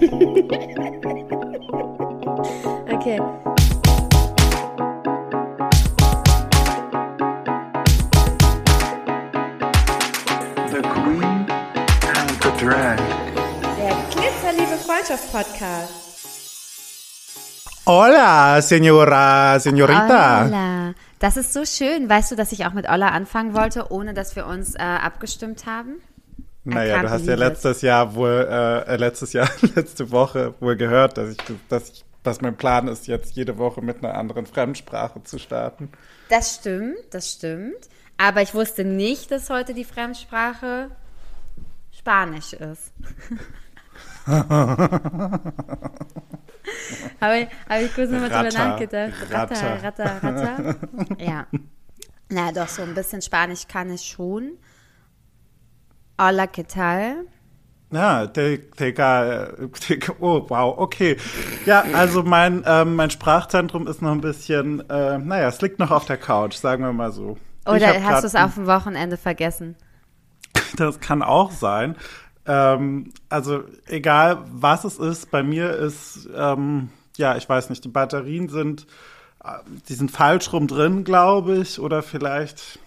okay. The Queen and the Drag. Der Glitzerliebe Freundschaft-Podcast. Hola, Senora, Senorita. Hola. Das ist so schön. Weißt du, dass ich auch mit Olla anfangen wollte, ohne dass wir uns äh, abgestimmt haben? Naja, du hast ja letztes Jahr wohl, äh, äh, letztes Jahr, letzte Woche wohl gehört, dass ich, dass ich, dass mein Plan ist, jetzt jede Woche mit einer anderen Fremdsprache zu starten. Das stimmt, das stimmt. Aber ich wusste nicht, dass heute die Fremdsprache Spanisch ist. Habe ich, hab ich kurz nochmal drüber nachgedacht. Ratter, Ratter. Ratter. Ja. Na doch, so ein bisschen Spanisch kann ich schon. Hola, ¿qué tal? Ja, te, oh, wow, okay. Ja, also mein, ähm, mein Sprachzentrum ist noch ein bisschen, äh, naja, es liegt noch auf der Couch, sagen wir mal so. Oder hast du es auf dem Wochenende vergessen? Das kann auch sein. Ähm, also egal, was es ist, bei mir ist, ähm, ja, ich weiß nicht, die Batterien sind, äh, die sind falsch rum drin, glaube ich, oder vielleicht,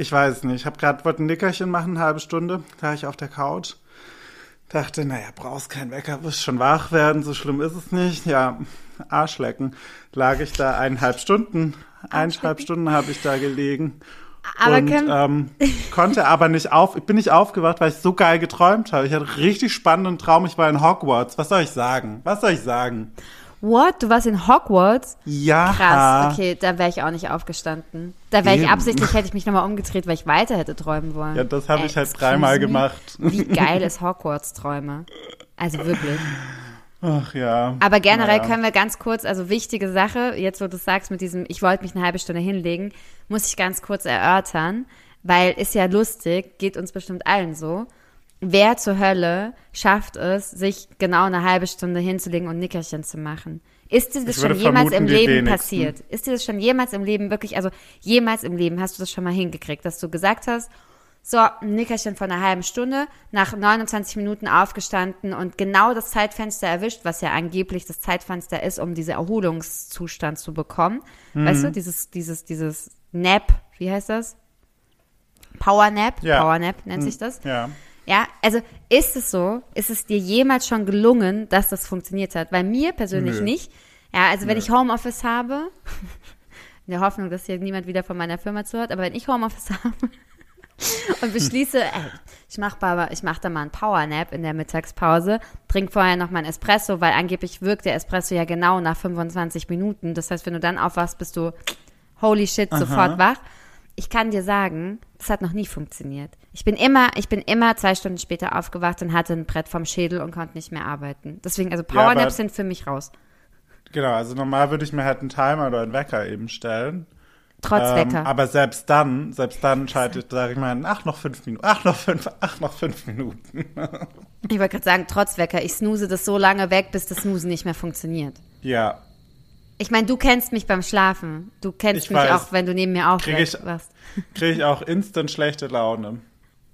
ich weiß nicht. Ich habe gerade wollte ein Nickerchen machen, eine halbe Stunde, da ich auf der Couch. Dachte, naja, brauchst keinen Wecker, wirst schon wach werden, so schlimm ist es nicht. Ja, Arschlecken. Lag ich da eineinhalb Stunden, eineinhalb Stunden habe ich da gelegen. Aber und ähm, konnte aber nicht auf, ich bin nicht aufgewacht, weil ich so geil geträumt habe. Ich hatte richtig spannenden Traum, ich war in Hogwarts. Was soll ich sagen? Was soll ich sagen? What? Du warst in Hogwarts? Ja. Krass, okay, da wäre ich auch nicht aufgestanden. Da wäre ich absichtlich, hätte ich mich nochmal umgedreht, weil ich weiter hätte träumen wollen. Ja, das habe ich halt dreimal me? gemacht. Wie geil ist Hogwarts-Träume? Also wirklich. Ach ja. Aber generell Naja. können wir ganz kurz, also wichtige Sache, jetzt wo du sagst mit diesem, ich wollte mich eine halbe Stunde hinlegen, muss ich ganz kurz erörtern, weil ist ja lustig, geht uns bestimmt allen so. Wer zur Hölle schafft es, sich genau eine halbe Stunde hinzulegen und Nickerchen zu machen? Ist dir das Ich schon jemals im vermuten, Leben passiert? Ist dir das schon jemals im Leben wirklich, also jemals im Leben hast du das schon mal hingekriegt, dass du gesagt hast, so, ein Nickerchen von einer halben Stunde, nach 29 Minuten aufgestanden und genau das Zeitfenster erwischt, was ja angeblich das Zeitfenster ist, um diesen Erholungszustand zu bekommen. Weißt Mhm. du, dieses, dieses, dieses Nap, wie heißt das? Power Nap? Ja. Mhm. Power Nap nennt sich das. Ja. Ja, also ist es so, ist es dir jemals schon gelungen, dass das funktioniert hat? Bei mir persönlich Nö. nicht. Ja, also wenn ich Homeoffice habe, in der Hoffnung, dass hier niemand wieder von meiner Firma zuhört, aber wenn ich Homeoffice habe und beschließe, ey, ich mache aber, ich mache da mal einen Powernap in der Mittagspause, trink vorher noch meinen Espresso, weil angeblich wirkt der Espresso ja genau nach 25 Minuten. Das heißt, wenn du dann aufwachst, bist du holy shit sofort wach. Ich kann dir sagen, das hat noch nie funktioniert. Ich bin immer, ich bin immer zwei Stunden später aufgewacht und hatte ein Brett vom Schädel und konnte nicht mehr arbeiten. Deswegen, also Ja, Powernaps sind für mich raus. Genau, also normal würde ich mir halt einen Timer oder einen Wecker eben stellen. Trotz Ähm, Wecker. aber selbst dann, selbst dann schaltet, sage ich mal, ach, noch fünf Minuten, ach, noch fünf, ach, noch fünf Minuten. Ich wollte gerade sagen, trotz Wecker. Ich snooze das so lange weg, bis das Snoosen nicht mehr funktioniert. ja, Ich meine, du kennst mich beim Schlafen. Du kennst Ich mich weiß. auch, wenn du neben mir aufwachst. kriege ich auch instant schlechte Laune.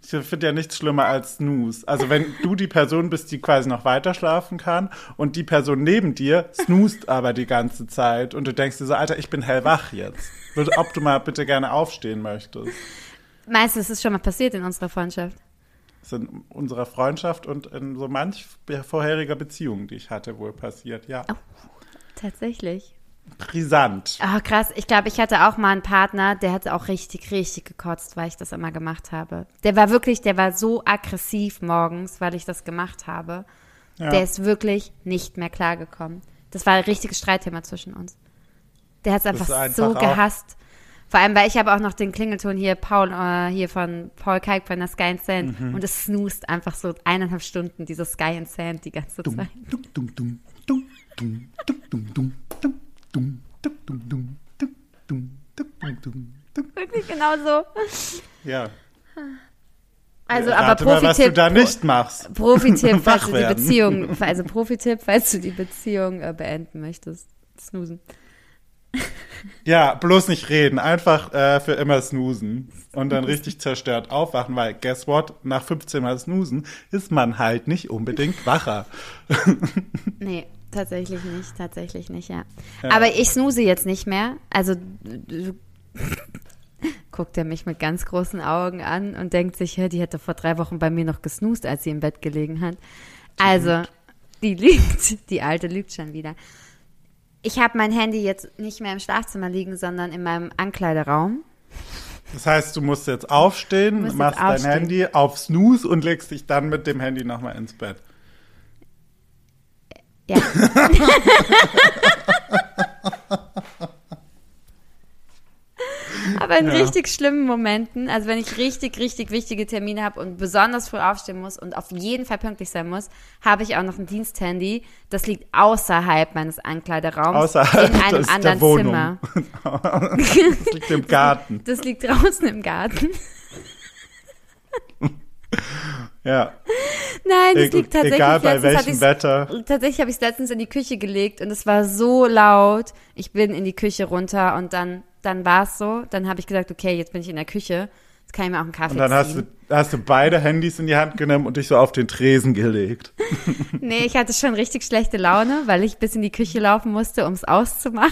Ich finde ja nichts schlimmer als Snooze. Also wenn du die Person bist, die quasi noch weiter schlafen kann und die Person neben dir snoost aber die ganze Zeit und du denkst dir so, Alter, ich bin hellwach jetzt. Ob du mal bitte gerne aufstehen möchtest. Meinst du, es ist schon mal passiert in unserer Freundschaft? Das ist in unserer Freundschaft und in so manch vorheriger Beziehung, die ich hatte, wohl passiert. Ja, Tatsächlich. Brisant. Oh, krass. Ich glaube, ich hatte auch mal einen Partner, der hat auch richtig, richtig gekotzt, weil ich das immer gemacht habe. Der war wirklich, der war so aggressiv morgens, weil ich das gemacht habe. Ja. Der ist wirklich nicht mehr klargekommen. Das war ein richtiges Streitthema zwischen uns. Der hat es einfach, einfach so gehasst. Vor allem, weil ich habe auch noch den Klingelton hier, Paul, äh, hier von Paul Kalk von der Sky and Sand. Mhm. Und es snoost einfach so eineinhalb Stunden, dieses Sky and Sand die ganze Zeit. Dum, dum, dum, dum, dum, dum, dum, dum, dum, dum, dum, dum, dum, dum, dum, dum, dum, dum, dum. Wirklich genau so. Ja. Also, aber Rate mal, was du Profi-Tipp. da nicht machst. Profi-Tipp, falls du die. Beziehung, also Profi-Tipp, falls du die Beziehung äh, beenden möchtest. Snoosen. Ja, bloß nicht reden, einfach äh, für immer snoosen und dann richtig zerstört aufwachen, weil guess what, nach 15 Mal snoosen ist man halt nicht unbedingt wacher. Nee, tatsächlich nicht, tatsächlich nicht, ja. Aber ich snooze jetzt nicht mehr. Also guckt er mich mit ganz großen Augen an und denkt sich, die hätte vor drei Wochen bei mir noch gesnoost, als sie im Bett gelegen hat. Also, die lügt, die alte lügt schon wieder. Ich habe mein Handy jetzt nicht mehr im Schlafzimmer liegen, sondern in meinem Ankleideraum. Das heißt, du musst jetzt aufstehen, musst jetzt machst dein aufstehen. Handy auf Snooze und legst dich dann mit dem Handy nochmal ins Bett. Ja. Aber in Ja. richtig schlimmen Momenten, also wenn ich richtig, richtig wichtige Termine habe und besonders früh aufstehen muss und auf jeden Fall pünktlich sein muss, habe ich auch noch ein Diensthandy. Das liegt außerhalb meines Ankleideraums Außerhalb in einem anderen. Zimmer. Das liegt im Garten. Das liegt draußen im Garten. Ja, Nein, das liegt tatsächlich egal bei welchem Wetter. Tatsächlich habe ich es letztens in die Küche gelegt und es war so laut. Ich bin in die Küche runter und dann, dann war es so. Dann habe ich gesagt, okay, jetzt bin ich in der Küche. Jetzt kann ich mir auch einen Kaffee Und dann hast du, hast du beide Handys in die Hand genommen und dich so auf den Tresen gelegt. Nee, ich hatte schon richtig schlechte Laune, weil ich bis in die Küche laufen musste, um es auszumachen.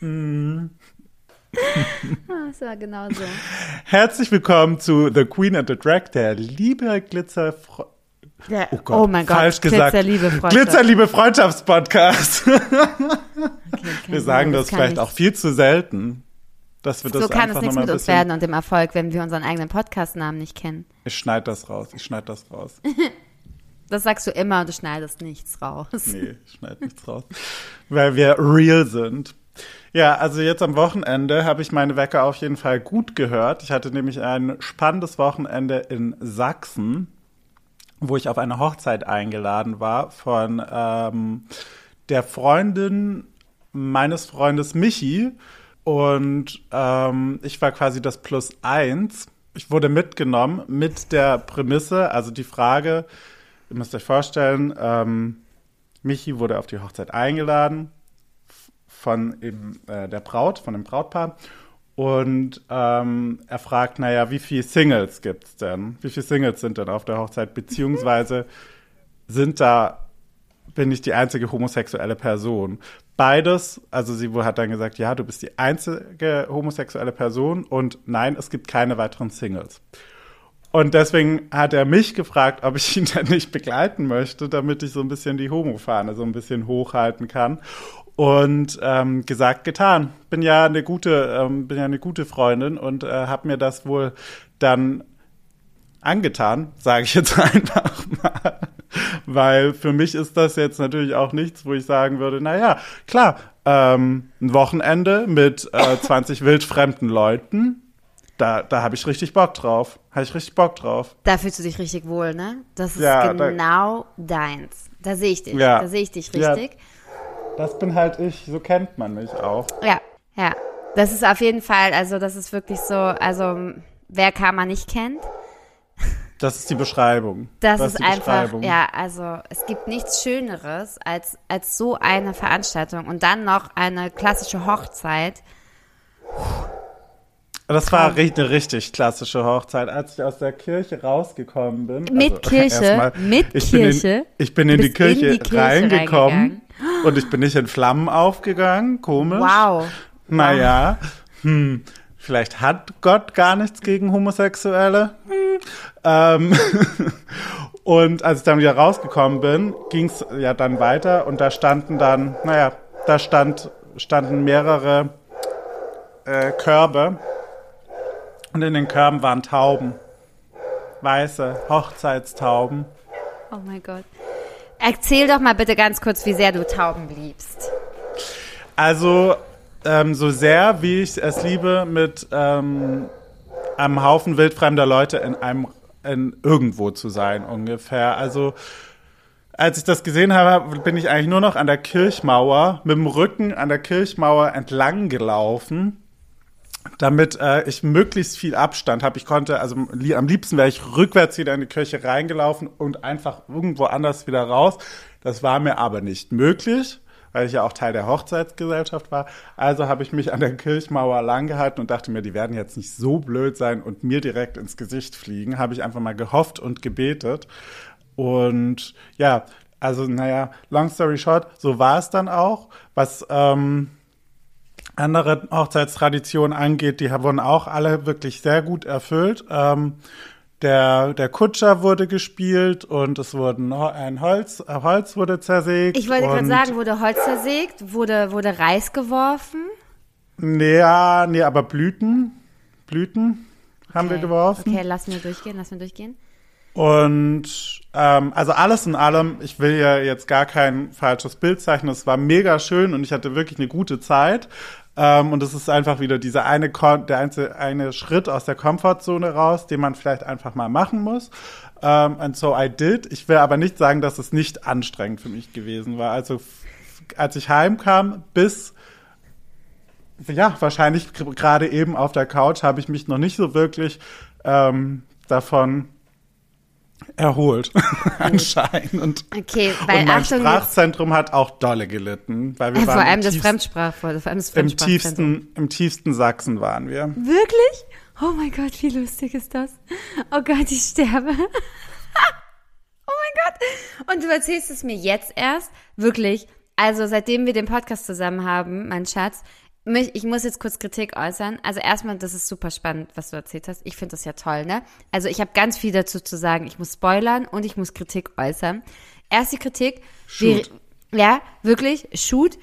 Ah, es war genau so. Herzlich willkommen zu The Queen and the Drag, der liebe Glitzer. Der, Oh Gott, mein Gott, falsch gesagt. Glitzerliebe Freundschaft. Glitzerliebe Freundschaftspodcast. Okay, Wir sagen das, kann vielleicht nicht. auch viel zu selten, dass wir das So kann es nichts mit uns werden und dem Erfolg, wenn wir unseren eigenen Podcast-Namen nicht kennen. Ich schneide das raus. Ich schneide das raus. Das sagst du immer und du schneidest nichts raus. Nee, ich schneide nichts raus. Weil wir real sind. Ja, also jetzt am Wochenende habe ich meine Wecker auf jeden Fall gut gehört. Ich hatte nämlich ein spannendes Wochenende in Sachsen, wo ich auf eine Hochzeit eingeladen war von ähm, der Freundin meines Freundes Michi. Und ähm, ich war quasi das Plus eins. Ich wurde mitgenommen mit der Prämisse, also die Frage, ihr müsst euch vorstellen, ähm, Michi wurde auf die Hochzeit eingeladen von eben, äh, der Braut, von dem Brautpaar. Und ähm, er fragt, naja, wie viele Singles gibt's denn? Wie viele Singles sind denn auf der Hochzeit? Beziehungsweise sind da, bin ich die einzige homosexuelle Person? Beides, also sie hat dann gesagt, ja, du bist die einzige homosexuelle Person und nein, es gibt keine weiteren Singles. Und deswegen hat er mich gefragt, ob ich ihn dann nicht begleiten möchte, damit ich so ein bisschen die Homo-Fahne so ein bisschen hochhalten kann. Und ähm, gesagt, getan. Bin ja eine gute, ähm, bin ja eine gute Freundin und äh, habe mir das wohl dann angetan, sage ich jetzt einfach mal. Weil für mich ist das jetzt natürlich auch nichts, wo ich sagen würde, na ja, klar, ähm, ein Wochenende mit äh, 20 wildfremden Leuten, da, da habe ich richtig Bock drauf. Habe ich richtig Bock drauf. Da fühlst du dich richtig wohl, ne? Das ist Ja, da- genau deins. Da sehe ich dich. Ja. Da sehe ich dich Ja. Das bin halt ich, so kennt man mich auch. Ja. ja, Das ist auf jeden Fall, also das ist wirklich so, also wer Karma nicht kennt, Das ist die Beschreibung. das, ist ist die einfach, ja, also es gibt nichts Schöneres als, als so eine Veranstaltung und dann noch eine klassische Hochzeit. Das war ri- eine richtig klassische Hochzeit. Als ich aus der Kirche rausgekommen bin. Mit also Kirche? erstmal, Mit ich Bin Kirche? in, ich bin in die bist in Kirche, die Kirche reingekommen und ich bin nicht in Flammen aufgegangen. Komisch. Wow. Naja, hm, vielleicht hat Gott gar nichts gegen Homosexuelle. Hm. Ähm, und als ich dann wieder rausgekommen bin, ging es ja dann weiter und da standen dann, naja, da stand, standen mehrere äh, Körbe und in den Körben waren Tauben. Weiße Hochzeitstauben. Oh mein Gott. Erzähl doch mal bitte ganz kurz, wie sehr du Tauben liebst. Also, ähm, so sehr wie ich es liebe, mit ähm, einem Haufen wildfremder Leute in einem in irgendwo zu sein, ungefähr. Also, als ich das gesehen habe, bin ich eigentlich nur noch an der Kirchmauer, mit dem Rücken an der Kirchmauer entlang gelaufen, damit äh, ich möglichst viel Abstand habe. Ich konnte, also li am liebsten wäre ich rückwärts wieder in die Kirche reingelaufen und einfach irgendwo anders wieder raus. Das war mir aber nicht möglich, weil ich ja auch Teil der Hochzeitsgesellschaft war. Also habe ich mich an der Kirchmauer langgehalten und dachte mir, die werden jetzt nicht so blöd sein und mir direkt ins Gesicht fliegen. Habe ich einfach mal gehofft und gebetet. Und ja, also naja, long story short, so war es dann auch. Was ähm, andere Hochzeitstraditionen angeht, die wurden auch alle wirklich sehr gut erfüllt. Ähm, der, der Kutscher wurde gespielt und es wurden ein Holz, äh, Holz wurde zersägt. Ich wollte gerade sagen, wurde Holz zersägt, wurde, wurde Reis geworfen. Nee, ja, nee, aber Blüten, Blüten haben wir Okay. geworfen. Okay, lass mir durchgehen, lass mir durchgehen. Und ähm, also alles in allem, ich will ja jetzt gar kein falsches Bild zeichnen. Es war mega schön und ich hatte wirklich eine gute Zeit. Ähm, und es ist einfach wieder dieser eine, der einzelne eine Schritt aus der Komfortzone raus, den man vielleicht einfach mal machen muss. Ähm, and so I did. Ich will aber nicht sagen, dass es nicht anstrengend für mich gewesen war. Also als ich heimkam, bis ja, wahrscheinlich gerade eben auf der Couch habe ich mich noch nicht so wirklich ähm, davon erholt, anscheinend. Okay, weil Und mein Achtung, Sprachzentrum hat auch dolle gelitten, weil wir äh, vor waren allem im, das tiefsten, Fremdsprach, vor allem das im tiefsten, im tiefsten Sachsen waren wir. Wirklich? Oh mein Gott, wie lustig ist das? Oh Gott, ich sterbe. oh mein Gott. Und du erzählst es mir jetzt erst? Wirklich? Also, seitdem wir den Podcast zusammen haben, mein Schatz, mich, ich muss jetzt kurz Kritik äußern. Also erstmal, das ist super spannend, was du erzählt hast. Ich finde das ja toll, ne? Also ich habe ganz viel dazu zu sagen. Ich muss spoilern und ich muss Kritik äußern. Erst die Kritik. Shoot. Wir, ja, wirklich, shoot.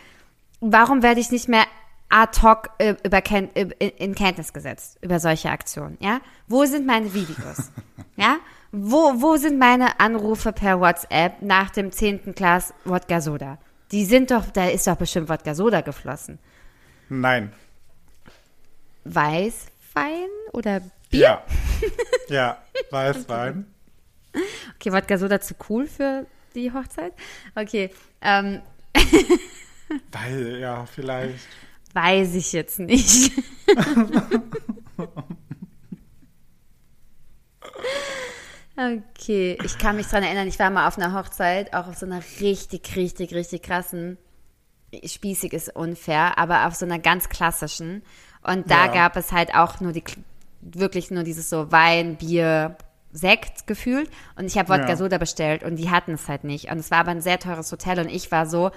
Warum werde ich nicht mehr ad hoc äh, über Ken äh, in Kenntnis gesetzt über solche Aktionen, ja? Wo sind meine Videos? ja? Wo, wo sind meine Anrufe per WhatsApp nach dem 10. Glas Wodka Soda? Die sind doch, da ist doch bestimmt Wodka Soda geflossen. Nein. Weißwein oder Bier? Ja. ja, Weißwein. Okay, Wodka Soda zu cool für die Hochzeit? Okay, ähm, Weil, ja, vielleicht. weiß ich jetzt nicht. Okay, ich kann mich dran erinnern, ich war mal auf einer Hochzeit, auch auf so einer richtig, richtig, richtig krassen, spießig ist unfair, aber auf so einer ganz klassischen. Und da Ja. gab es halt auch nur die, wirklich nur dieses so Wein, Bier, Sekt gefühlt. Und ich habe Wodka Ja. Soda bestellt und die hatten es halt nicht. Und es war aber ein sehr teures Hotel und ich war so,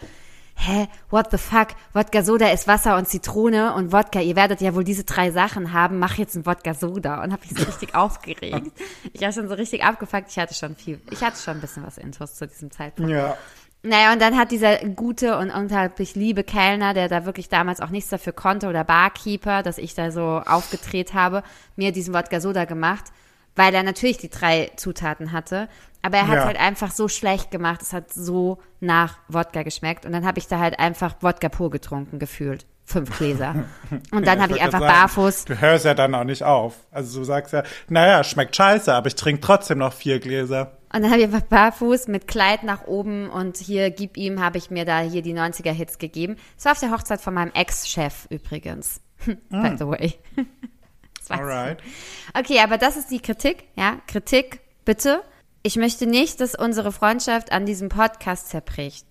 hä, what the fuck? Wodka Soda ist Wasser und Zitrone und Wodka. Ihr werdet ja wohl diese drei Sachen haben. Mach jetzt einen Wodka Soda. Und habe mich so richtig aufgeregt. Ich war schon so richtig abgefuckt. Ich hatte schon viel, ich hatte schon ein bisschen was Intus zu diesem Zeitpunkt. Ja. Naja, und dann hat dieser gute und unglaublich liebe Kellner, der da wirklich damals auch nichts dafür konnte, oder Barkeeper, dass ich da so aufgedreht habe, mir diesen Wodka Soda gemacht, weil er natürlich die drei Zutaten hatte. Aber er hat Ja. halt einfach so schlecht gemacht, es hat so nach Wodka geschmeckt. Und dann habe ich da halt einfach Wodka pur getrunken, gefühlt. Fünf Gläser. Und dann habe ich einfach sagen, barfuß. Du hörst ja dann auch nicht auf. Also du sagst ja, naja, schmeckt scheiße, aber ich trinke trotzdem noch vier Gläser. Und dann habe ich einfach barfuß mit Kleid nach oben und hier, gib ihm, habe ich mir da hier die 90er-Hits gegeben. Das war auf der Hochzeit von meinem Ex-Chef übrigens. By the way. Alright. Okay, aber das ist die Kritik, ja? Kritik, bitte. Ich möchte nicht, dass unsere Freundschaft an diesem Podcast zerbricht.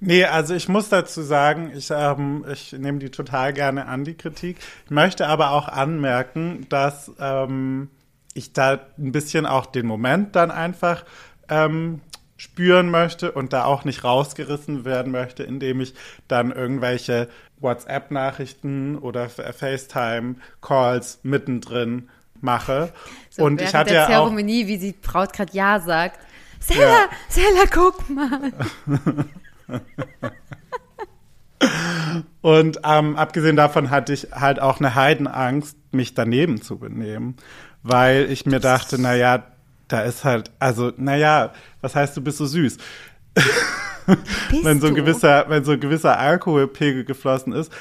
Nee, also ich muss dazu sagen, ich, ähm, ich nehme die total gerne an, die Kritik. Ich möchte aber auch anmerken, dass ähm, ich da ein bisschen auch den Moment dann einfach ähm, spüren möchte und da auch nicht rausgerissen werden möchte, indem ich dann irgendwelche WhatsApp-Nachrichten oder FaceTime-Calls mittendrin mache. So, und ich hatte der ja auch Zeremonie, wie die Braut gerade Ja sagt. Sella, Ja. Sella, guck mal. Und ähm, abgesehen davon hatte ich halt auch eine Heidenangst, mich daneben zu benehmen, weil ich mir dachte, na ja, da ist halt, also, na ja, was heißt, du bist so süß? Wenn so ein gewisser, wenn so ein gewisser Alkoholpegel geflossen ist,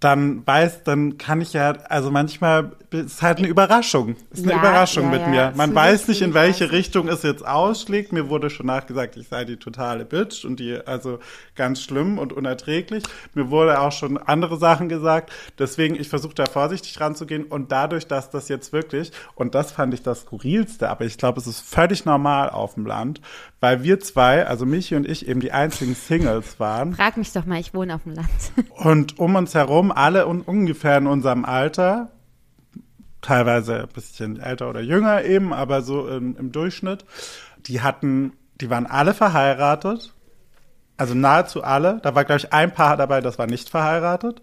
dann weiß, dann kann ich ja, also manchmal ist es halt eine Überraschung. Ist eine Ja, Überraschung ja, mit ja, mir. Man weiß ich, nicht, in welche. Richtung es jetzt ausschlägt. Mir wurde schon nachgesagt, ich sei die totale Bitch und die, also ganz schlimm und unerträglich. Mir wurde auch schon andere Sachen gesagt. Deswegen, ich versuche da vorsichtig ranzugehen und dadurch, dass das jetzt wirklich, und das fand ich das Skurrilste, aber ich glaube, es ist völlig normal auf dem Land, weil wir zwei, also Michi und ich, eben die einzigen Singles waren. Frag mich doch mal, ich wohne auf dem Land. Und um uns herum, alle un ungefähr in unserem Alter, teilweise ein bisschen älter oder jünger eben, aber so im, im Durchschnitt, die hatten, die waren alle verheiratet. Also nahezu alle. Da war, glaube ich, ein Paar dabei, das war nicht verheiratet.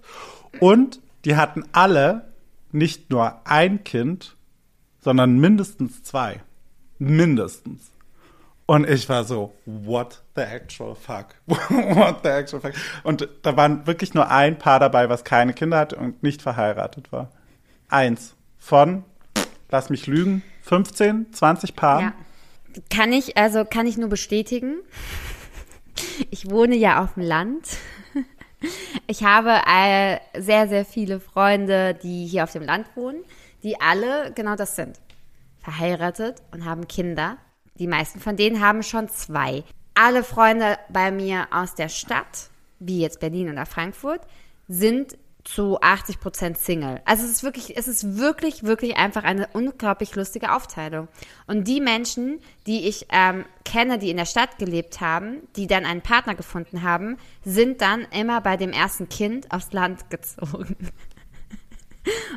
Und die hatten alle nicht nur ein Kind, sondern mindestens zwei. Mindestens. Und ich war so, what the actual fuck? what the actual fuck? Und da waren wirklich nur ein Paar dabei, was keine Kinder hatte und nicht verheiratet war. Eins von, lass mich lügen, 15, 20 Paaren. Ja. Kann ich, also kann ich nur bestätigen. Ich wohne ja auf dem Land. Ich habe äh, sehr, sehr viele Freunde, die hier auf dem Land wohnen, die alle genau das sind. Verheiratet und haben Kinder. Die meisten von denen haben schon zwei. Alle Freunde bei mir aus der Stadt, wie jetzt Berlin oder Frankfurt, sind zu 80 Prozent Single. Also es ist wirklich, es ist wirklich, wirklich einfach eine unglaublich lustige Aufteilung. Und die Menschen, die ich ähm, kenne, die in der Stadt gelebt haben, die dann einen Partner gefunden haben, sind dann immer bei dem ersten Kind aufs Land gezogen.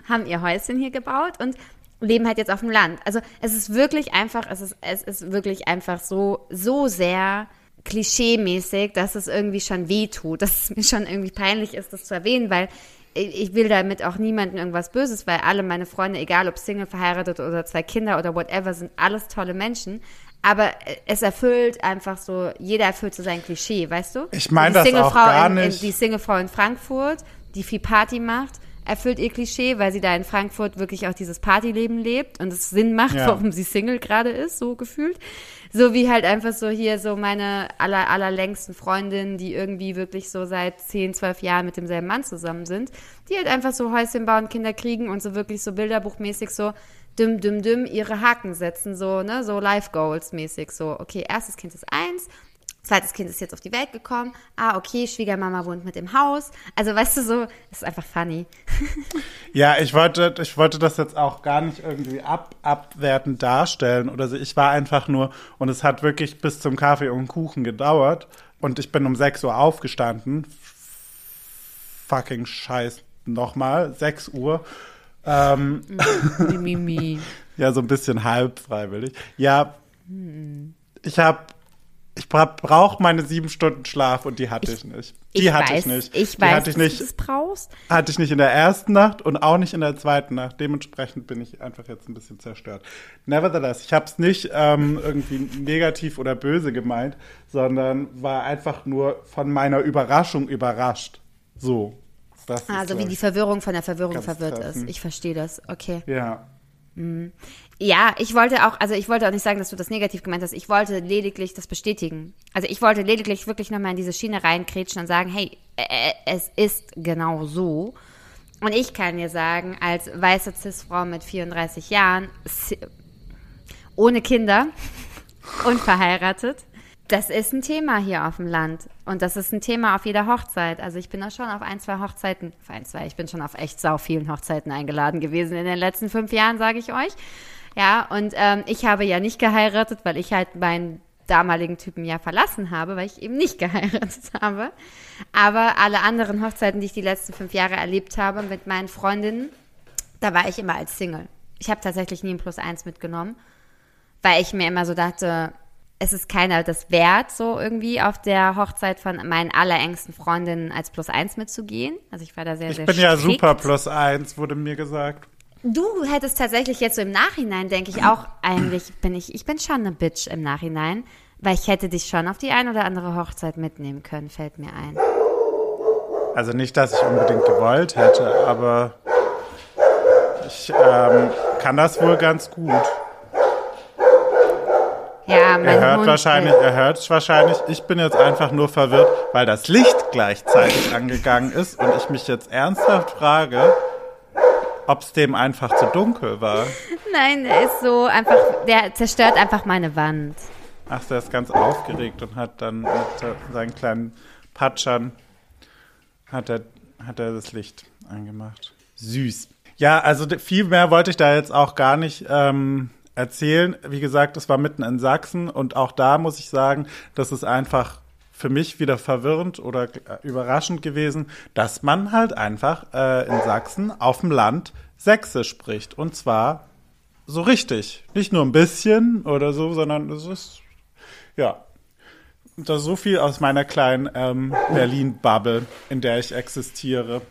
haben ihr Häuschen hier gebaut und leben halt jetzt auf dem Land. Also es ist wirklich einfach, es ist, es ist wirklich einfach so, so sehr klischee-mäßig, dass es irgendwie schon weh tut, dass es mir schon irgendwie peinlich ist, das zu erwähnen, weil ich will damit auch niemandem irgendwas Böses, weil alle meine Freunde, egal ob Single, verheiratet oder zwei Kinder oder whatever, sind alles tolle Menschen. Aber es erfüllt einfach so, jeder erfüllt so sein Klischee, weißt du? Ich meine Die das auch gar in, in, nicht. die Singlefrau in Frankfurt, die viel Party macht, erfüllt ihr Klischee, weil sie da in Frankfurt wirklich auch dieses Partyleben lebt und es Sinn macht, Ja. warum sie Single gerade ist, so gefühlt. So wie halt einfach so hier so meine aller, allerlängsten Freundinnen, die irgendwie wirklich so seit 10, 12 Jahren mit demselben Mann zusammen sind, die halt einfach so Häuschen bauen, Kinder kriegen und so wirklich so bilderbuchmäßig so düm, düm, düm ihre Haken setzen, so, ne, so Life Goals mäßig, so, okay, erstes Kind ist eins, zweites Kind ist jetzt auf die Welt gekommen, ah, okay, Schwiegermama wohnt mit im Haus, also weißt du so, ist einfach funny. Ja, ich wollte, ich wollte das jetzt auch gar nicht irgendwie ab, abwertend darstellen oder so. Ich war einfach nur, und es hat wirklich bis zum Kaffee und Kuchen gedauert. Und ich bin um 6 Uhr aufgestanden. Fucking Scheiß nochmal, 6 Uhr. Ähm, ja, so ein bisschen halb freiwillig. Ja, ich habe, ich brauche meine sieben Stunden Schlaf und die hatte ich, nicht. Die ich hatte weiß, ich nicht. Ich die weiß, hatte ich dass nicht. du es brauchst. Hatte ich nicht in der ersten Nacht und auch nicht in der zweiten Nacht. Dementsprechend bin ich einfach jetzt ein bisschen zerstört. Nevertheless, ich habe es nicht ähm, irgendwie negativ oder böse gemeint, sondern war einfach nur von meiner Überraschung überrascht. So. Das ist, Also wie glaub die ich, Verwirrung von der Verwirrung verwirrt treffend. ist. Ich verstehe das. Okay. Ja. Ja, ich wollte auch, also ich wollte auch nicht sagen, dass du das negativ gemeint hast. Ich wollte lediglich das bestätigen. Also ich wollte lediglich wirklich nochmal in diese Schiene reinkrätschen und sagen, hey, äh, es ist genau so. Und ich kann dir sagen, als weiße Cis-Frau mit 34 Jahren, ohne Kinder, unverheiratet, das ist ein Thema hier auf dem Land. Und das ist ein Thema auf jeder Hochzeit. Also ich bin da schon auf ein, zwei Hochzeiten, auf ein, zwei, ich bin schon auf echt sau vielen Hochzeiten eingeladen gewesen in den letzten fünf Jahren, sage ich euch. Ja, und ähm, ich habe ja nicht geheiratet, weil ich halt meinen damaligen Typen ja verlassen habe, weil ich eben nicht geheiratet habe. Aber alle anderen Hochzeiten, die ich die letzten fünf Jahre erlebt habe mit meinen Freundinnen, da war ich immer als Single. Ich habe tatsächlich nie ein Plus eins mitgenommen, weil ich mir immer so dachte, es ist keiner das wert, so irgendwie auf der Hochzeit von meinen allerengsten Freundinnen als Plus eins mitzugehen. Also ich war da sehr, Ich sehr bin ja strikt. super plus eins, wurde mir gesagt. Du hättest tatsächlich jetzt so im Nachhinein, denke ich auch, eigentlich bin ich, ich bin schon eine Bitch im Nachhinein, weil ich hätte dich schon auf die ein oder andere Hochzeit mitnehmen können, fällt mir ein. Also nicht, dass ich unbedingt gewollt hätte, aber ich ähm, kann das wohl ganz gut. Ja, mein Er hört Hund wahrscheinlich, will- er hört wahrscheinlich. Ich bin jetzt einfach nur verwirrt, weil das Licht gleichzeitig angegangen ist und ich mich jetzt ernsthaft frage, ob es dem einfach zu dunkel war. Nein, der ist so einfach, der zerstört einfach meine Wand. Ach, der ist ganz aufgeregt und hat dann mit seinen kleinen Patschern hat er, hat er das Licht angemacht. Süß. Ja, also viel mehr wollte ich da jetzt auch gar nicht ähm, erzählen. Wie gesagt, es war mitten in Sachsen und auch da muss ich sagen, das ist einfach für mich wieder verwirrend oder äh, überraschend gewesen, dass man halt einfach äh, in Sachsen auf dem Land Sächsisch spricht. Und zwar so richtig. Nicht nur ein bisschen oder so, sondern es ist, ja. Das ist so viel aus meiner kleinen ähm, Berlin-Bubble, in der ich existiere.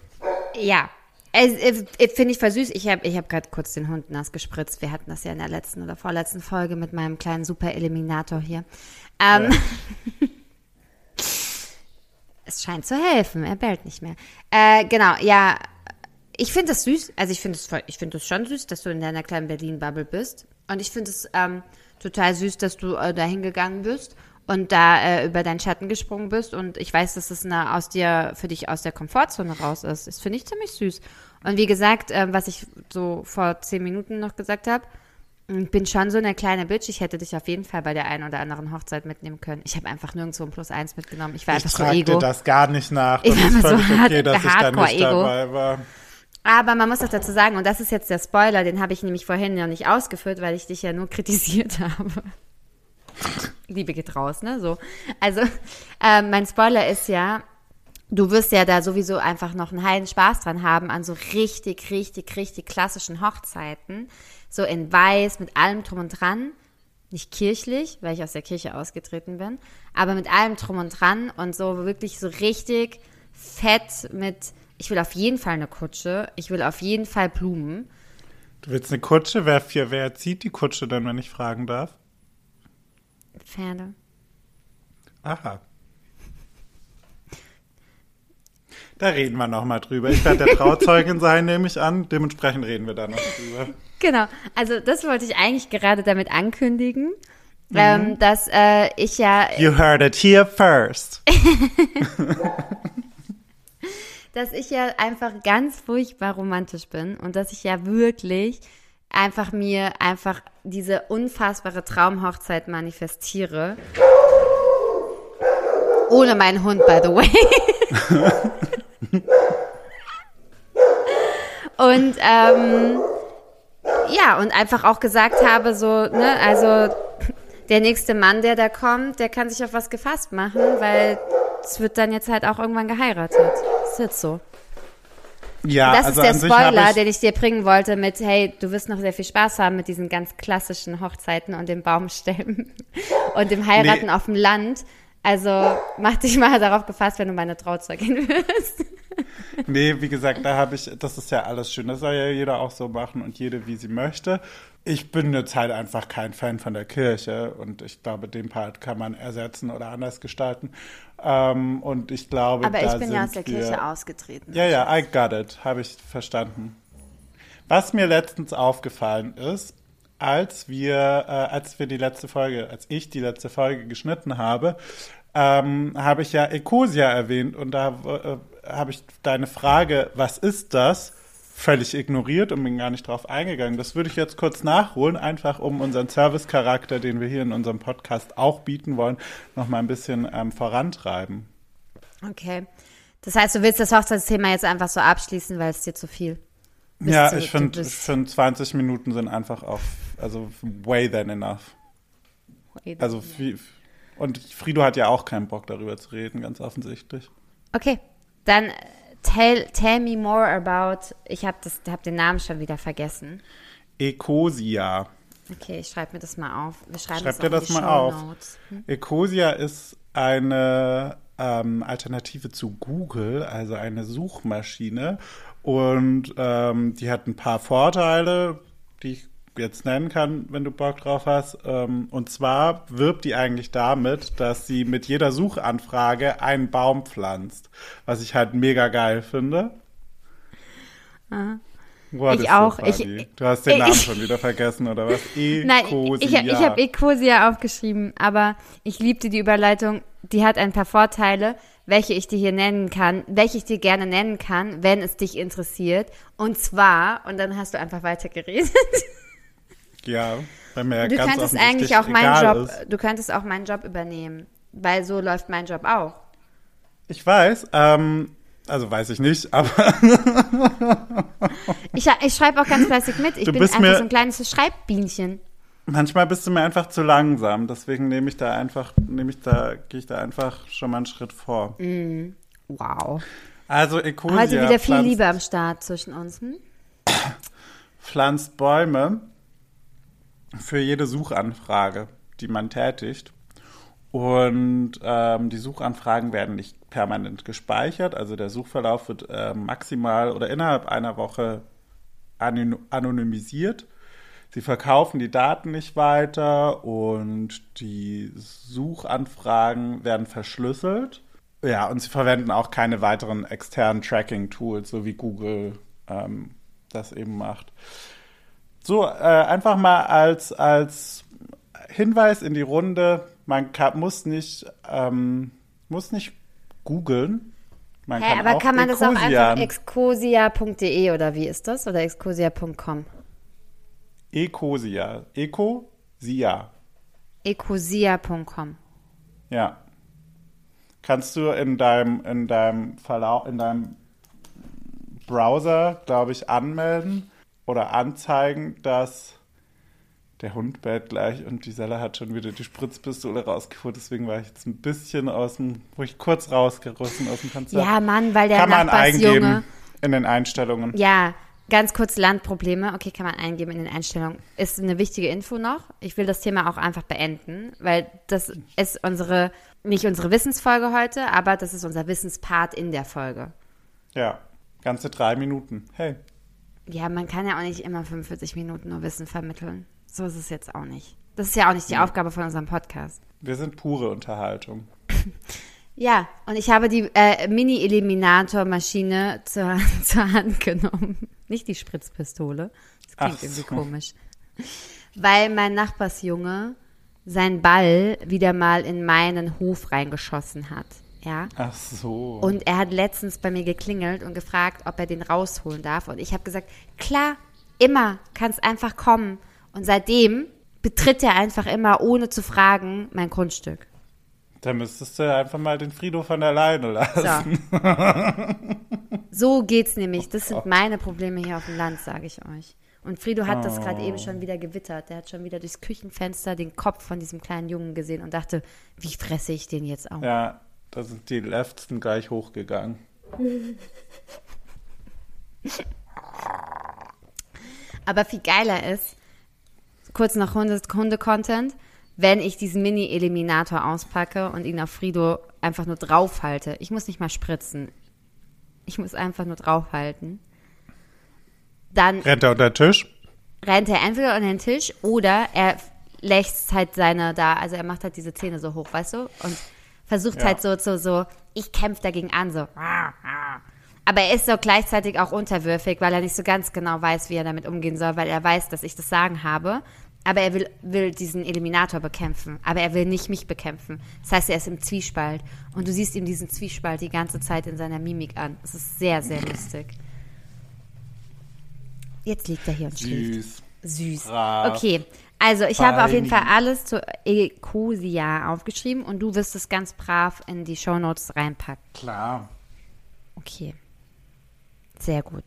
Ja. Finde ich voll süß. Ich habe ich hab gerade kurz den Hund nass gespritzt. Wir hatten das ja in der letzten oder vorletzten Folge mit meinem kleinen Super-Eliminator hier. Ähm, es scheint zu helfen. Er bellt nicht mehr. Äh, genau, ja. Ich finde das süß. Also ich finde es voll- ich finde es schon süß, dass du in deiner kleinen Berlin-Bubble bist. Und ich finde es ähm, total süß, dass du äh, da hingegangen bist und da äh, über deinen Schatten gesprungen bist. Und ich weiß, dass es eine aus dir, für dich aus der Komfortzone raus ist. Das finde ich ziemlich süß. Und wie gesagt, ähm, was ich so vor zehn Minuten noch gesagt habe, ich bin schon so eine kleine Bitch. Ich hätte dich auf jeden Fall bei der einen oder anderen Hochzeit mitnehmen können. Ich habe einfach nirgendwo ein Plus eins mitgenommen. Ich war Ich einfach so Ego. dir das gar nicht nach. Ich Das war ist so völlig hart- okay, dass ich da nicht Hardcore-Ego. dabei war. Aber man muss auch dazu sagen, und das ist jetzt der Spoiler, den habe ich nämlich vorhin noch nicht ausgeführt, weil ich dich ja nur kritisiert habe. Liebe geht raus, ne? So. Also, ähm, mein Spoiler ist ja, du wirst ja da sowieso einfach noch einen heilen Spaß dran haben an so richtig, richtig, richtig klassischen Hochzeiten. So in weiß, mit allem drum und dran. Nicht kirchlich, weil ich aus der Kirche ausgetreten bin, aber mit allem drum und dran und so wirklich so richtig fett mit, ich will auf jeden Fall eine Kutsche, ich will auf jeden Fall Blumen. Du willst eine Kutsche? Wer, wer zieht die Kutsche denn, wenn ich fragen darf? Pferde. Aha. Da reden wir noch mal drüber. Ich werde der Trauzeugin sein, nehme ich an. Dementsprechend reden wir da noch drüber. Genau, also das wollte ich eigentlich gerade damit ankündigen, ähm, dass äh, ich ja, You heard it here first. dass ich ja einfach ganz furchtbar romantisch bin und dass ich ja wirklich einfach mir einfach diese unfassbare Traumhochzeit manifestiere. Ohne meinen Hund, by the way. und ähm, ja, und einfach auch gesagt habe, so, ne, also der nächste Mann, der da kommt, der kann sich auf was gefasst machen, weil es wird dann jetzt halt auch irgendwann geheiratet. Ist jetzt so. Ja, Das also ist der Spoiler, den ich dir bringen wollte mit, hey, du wirst noch sehr viel Spaß haben mit diesen ganz klassischen Hochzeiten und dem Baumstämmen und dem Heiraten Nee. auf dem Land. Also mach dich mal darauf gefasst, wenn du meine Trauzeugin wirst. Nee, wie gesagt, da habe ich, das ist ja alles schön. Das soll ja jeder auch so machen und jede, wie sie möchte. Ich bin jetzt halt einfach kein Fan von der Kirche und ich glaube, den Part kann man ersetzen oder anders gestalten. Ähm, und ich glaube, Aber ich bin ja aus der wir- Kirche ausgetreten. Ja, ja, I got it, habe ich verstanden. Was mir letztens aufgefallen ist, als wir, äh, als wir die letzte Folge, als ich die letzte Folge geschnitten habe, ähm, habe ich ja Ecosia erwähnt und da äh, habe ich deine Frage, was ist das, völlig ignoriert und bin gar nicht drauf eingegangen. Das würde ich jetzt kurz nachholen, einfach um unseren Service-Charakter, den wir hier in unserem Podcast auch bieten wollen, noch mal ein bisschen ähm, vorantreiben. Okay. Das heißt, du willst das Hochzeitsthema jetzt einfach so abschließen, weil es dir zu viel Bist Ja, du- ich finde, find 20 Minuten sind einfach auf, also way than enough. Also, wie, und Frido hat ja auch keinen Bock darüber zu reden, ganz offensichtlich. Okay, dann tell, tell me more about. Ich habe hab den Namen schon wieder vergessen. Ecosia. Okay, ich schreibe mir das mal auf. Wir schreiben Schreib dir das mal auf. Shownotes. Ecosia ist eine ähm, Alternative zu Google, also eine Suchmaschine. Und ähm, die hat ein paar Vorteile, die ich jetzt nennen kann, wenn du Bock drauf hast. Ähm, und zwar wirbt die eigentlich damit, dass sie mit jeder Suchanfrage einen Baum pflanzt, was ich halt mega geil finde. What Ich is auch. so Ich- du hast den ich- Namen schon wieder vergessen, oder was? Nein, ich, ich, ich habe Ecosia aufgeschrieben, aber ich liebte die Überleitung. Die hat ein paar Vorteile, welche ich dir hier nennen kann, welche ich dir gerne nennen kann, wenn es dich interessiert. Und zwar, und dann hast du einfach weitergeredet. Ja, weil mir Du ganz könntest eigentlich auch meinen Job, Ist. du könntest auch meinen Job übernehmen, weil so läuft mein Job auch. Ich weiß, ähm, also weiß ich nicht, aber Ich, ich schreibe auch ganz fleißig mit. Ich Du bin bist einfach mir- so ein kleines Schreibbienchen. manchmal bist du mir einfach zu langsam. Deswegen nehme ich da einfach, nehme ich da, gehe ich da einfach schon mal einen Schritt vor. Wow. Also Ecosia Heute wieder viel Liebe am Start zwischen uns. Hm? pflanzt Bäume für jede Suchanfrage, die man tätigt. Und ähm, die Suchanfragen werden nicht permanent gespeichert. Also der Suchverlauf wird äh, maximal oder innerhalb einer Woche anon- anonymisiert. Sie verkaufen die Daten nicht weiter und die Suchanfragen werden verschlüsselt. Ja, und sie verwenden auch keine weiteren externen Tracking-Tools, so wie Google ähm, das eben macht. So, äh, einfach mal als, als Hinweis in die Runde, man kann, muss nicht, ähm, muss nicht googeln. Man Hä, aber auch kann man das auch einfach excosia.de oder wie ist das? Oder excosia.com? Ecosia. Ecosia. ecosia.com. Ja. Kannst du in deinem, in deinem Verlauf, in deinem Browser, glaube ich, anmelden oder anzeigen, dass der Hund bellt gleich und die Selle hat schon wieder die Spritzpistole rausgeholt. Deswegen war ich jetzt ein bisschen aus dem, wo ich kurz rausgerissen aus dem Konzept. Ja, Mann, weil der Kann man eingeben in den Einstellungen. Ja, ganz kurz Landprobleme. Okay, kann man eingeben in den Einstellungen. Ist eine wichtige Info noch. Ich will das Thema auch einfach beenden, weil das ist unsere, nicht unsere Wissensfolge heute, aber das ist unser Wissenspart in der Folge. Ja, ganze drei Minuten. Hey, Ja, man kann ja auch nicht immer 45 Minuten nur Wissen vermitteln. So ist es jetzt auch nicht. Das ist ja auch nicht die Aufgabe von unserem Podcast. wir sind pure Unterhaltung. Ja, und ich habe die äh, Mini-Eliminator-Maschine zur, zur Hand genommen. Nicht die Spritzpistole. Das klingt Ach irgendwie so. komisch. Weil mein Nachbarsjunge seinen Ball wieder mal in meinen Hof reingeschossen hat. Ja. Ach so. Und er hat letztens bei mir geklingelt und gefragt, ob er den rausholen darf. Und ich habe gesagt, klar, immer, kannst einfach kommen. Und seitdem betritt er einfach immer, ohne zu fragen, mein Grundstück. da müsstest du einfach mal den Friedhof von alleine lassen. So. so geht's nämlich. Das sind meine Probleme hier auf dem Land, sage ich euch. Und Frido hat das gerade eben schon wieder gewittert. Der hat schon wieder durchs Küchenfenster den Kopf von diesem kleinen Jungen gesehen und dachte, wie fresse ich den jetzt auf? Ja, da sind die Leften gleich hochgegangen. Aber viel geiler ist, kurz Hunde- Hunde-Content, wenn ich diesen Mini-Eliminator auspacke und ihn auf Frido einfach nur draufhalte. Ich muss nicht mal spritzen. Ich muss einfach nur draufhalten. Dann Rennt er unter den Tisch? rennt er entweder an den Tisch oder er lächzt halt seine da, also er macht halt diese Zähne so hoch, weißt du? Und versucht Ja. halt so, so, so, ich kämpfe dagegen an, so. Aber er ist so gleichzeitig auch unterwürfig, weil er nicht so ganz genau weiß, wie er damit umgehen soll, weil er weiß, dass ich das Sagen habe. Aber er will, will diesen Eliminator bekämpfen. Aber er will nicht mich bekämpfen. Das heißt, er ist im Zwiespalt. Und du siehst ihm diesen Zwiespalt die ganze Zeit in seiner Mimik an. Es ist sehr, sehr lustig. Jetzt liegt er hier und schläft. Süß. Süß. Brav. Okay, also ich habe auf jeden. Fall alles zu Ecosia aufgeschrieben und du wirst es ganz brav in die Shownotes reinpacken. Klar. Okay. Sehr gut.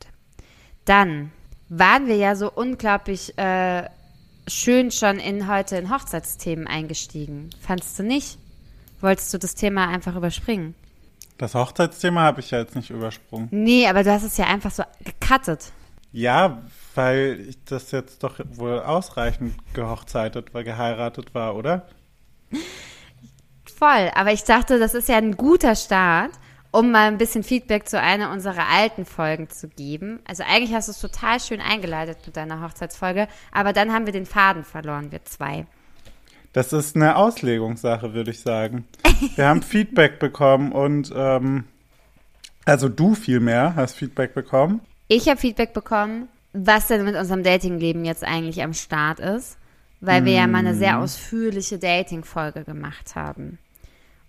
Dann waren wir ja so unglaublich äh, schön schon in heute in Hochzeitsthemen eingestiegen. Fandst du nicht? Wolltest du das Thema einfach überspringen? Das Hochzeitsthema habe ich ja jetzt nicht übersprungen. Nee, aber du hast es ja einfach so gecuttet. Ja, weil ich das jetzt doch wohl ausreichend gehochzeitet, weil geheiratet war, oder? Voll, aber ich dachte, das ist ja ein guter Start, um mal ein bisschen Feedback zu einer unserer alten Folgen zu geben. Also eigentlich hast du es total schön eingeleitet mit deiner Hochzeitsfolge, aber dann haben wir den Faden verloren, wir zwei. Das ist eine Auslegungssache, würde ich sagen. Wir haben Feedback bekommen und ähm, also du vielmehr hast Feedback bekommen. Ich habe Feedback bekommen was denn mit unserem Datingleben jetzt eigentlich am Start ist, weil wir ja mal eine sehr ausführliche Dating-Folge gemacht haben.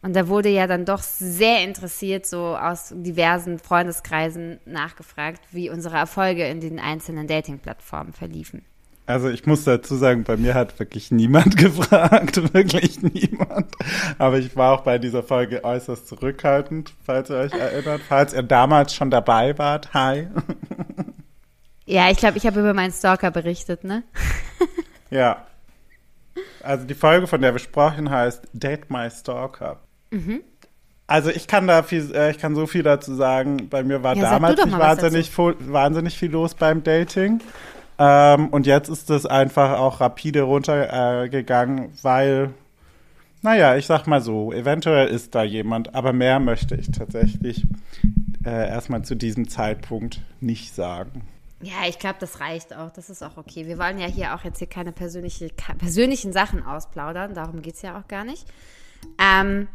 Und da wurde ja dann doch sehr interessiert, so aus diversen Freundeskreisen nachgefragt, wie unsere Erfolge in den einzelnen Dating-Plattformen verliefen. Also ich muss dazu sagen, bei mir hat wirklich niemand gefragt, wirklich niemand. Aber ich war auch bei dieser Folge äußerst zurückhaltend, falls ihr euch erinnert. Falls ihr damals schon dabei wart, hi. Ja, ich glaube, ich habe über meinen Stalker berichtet, ne? Ja. Also die Folge, von der wir sprechen, heißt Date My Stalker. Also ich kann da viel, äh, ich kann so viel dazu sagen. Bei mir war Ja, damals nicht wahnsinnig, wahnsinnig viel los beim Dating. Ähm, und jetzt ist es einfach auch rapide runtergegangen, äh, weil, naja, ich sag mal so, eventuell ist da jemand, aber mehr möchte ich tatsächlich äh, erstmal zu diesem Zeitpunkt nicht sagen. Ja, ich glaube, das reicht auch. Das ist auch okay. Wir wollen ja hier auch jetzt hier keine persönliche, persönlichen Sachen ausplaudern. Darum geht es ja auch gar nicht. Ähm,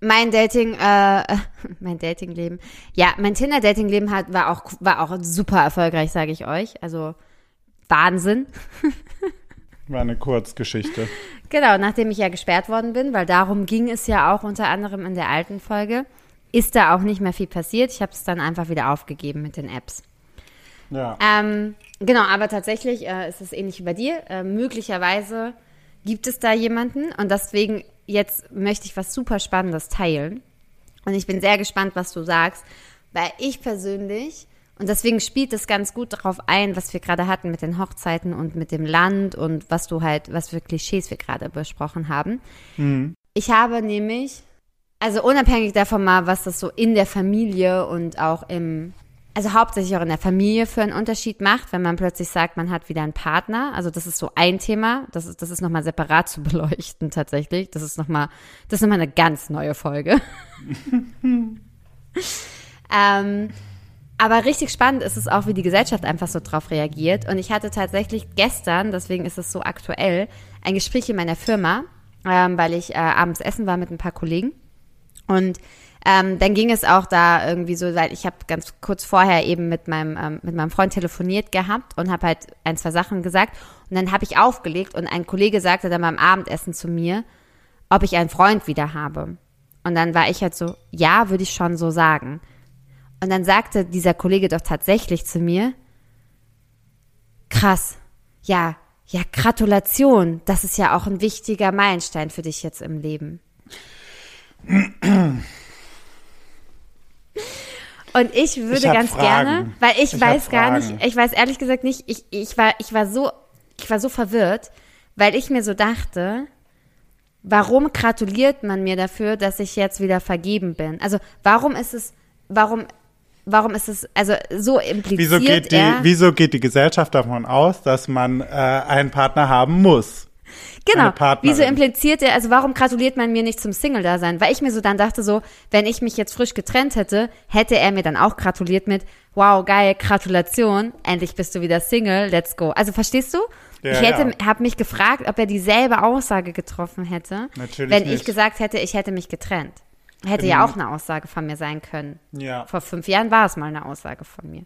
mein Dating, äh, mein Datingleben. Ja, mein Tinder-Datingleben hat, war auch, war auch super erfolgreich, sage ich euch. Also Wahnsinn. War eine Kurzgeschichte. Genau, nachdem ich ja gesperrt worden bin, weil darum ging es ja auch unter anderem in der alten Folge, ist da auch nicht mehr viel passiert. Ich habe es dann einfach wieder aufgegeben mit den Apps. Ja. Ähm, genau, aber tatsächlich äh, ist es ähnlich wie bei dir. Äh, möglicherweise gibt es da jemanden und deswegen jetzt möchte ich was super Spannendes teilen. Und ich bin sehr gespannt, was du sagst, weil ich persönlich, und deswegen spielt es ganz gut darauf ein, was wir gerade hatten mit den Hochzeiten und mit dem Land und was du halt, was für Klischees wir gerade besprochen haben. Ich habe nämlich, also unabhängig davon mal, was das so in der Familie und auch im, also hauptsächlich auch in der Familie für einen Unterschied macht, wenn man plötzlich sagt, man hat wieder einen Partner. Also das ist so ein Thema. Das ist, das ist nochmal separat zu beleuchten tatsächlich. Das ist nochmal, das ist nochmal eine ganz neue Folge. ähm, aber richtig spannend ist es auch, wie die Gesellschaft einfach so drauf reagiert. Und ich hatte tatsächlich gestern, deswegen ist es so aktuell, ein Gespräch in meiner Firma, ähm, weil ich äh, abends essen war mit ein paar Kollegen. Und ähm, dann ging es auch da irgendwie so, weil ich habe ganz kurz vorher eben mit meinem ähm, mit meinem Freund telefoniert gehabt und habe halt ein zwei Sachen gesagt und dann habe ich aufgelegt und ein Kollege sagte dann beim Abendessen zu mir, ob ich einen Freund wieder habe. Und dann war ich halt so, ja, würde ich schon so sagen. Und dann sagte dieser Kollege doch tatsächlich zu mir, krass, ja, ja, Gratulation, das ist ja auch ein wichtiger Meilenstein für dich jetzt im Leben. Und ich würde Ich ganz Fragen. gerne, weil ich, Ich weiß gar nicht, ich weiß ehrlich gesagt nicht, ich, ich war, ich war so, ich war so verwirrt, weil ich mir so dachte, warum gratuliert man mir dafür, dass ich jetzt wieder vergeben bin? Also warum ist es, warum, warum ist es, also so impliziert Wieso geht, die, er, wieso geht die Gesellschaft davon aus, dass man äh, einen Partner haben muss? Genau, wieso impliziert er, also warum gratuliert man mir nicht zum Single-Dasein? Weil ich mir so dann dachte so, wenn ich mich jetzt frisch getrennt hätte, hätte er mir dann auch gratuliert mit, wow, geil, Gratulation, endlich bist du wieder Single, let's go. Also verstehst du? Ja, ich hätte, ja. habe mich gefragt, ob er dieselbe Aussage getroffen hätte, Natürlich wenn ich nicht. gesagt hätte, ich hätte mich getrennt. Hätte ja auch eine Aussage von mir sein können. Ja. Vor fünf Jahren war es mal eine Aussage von mir.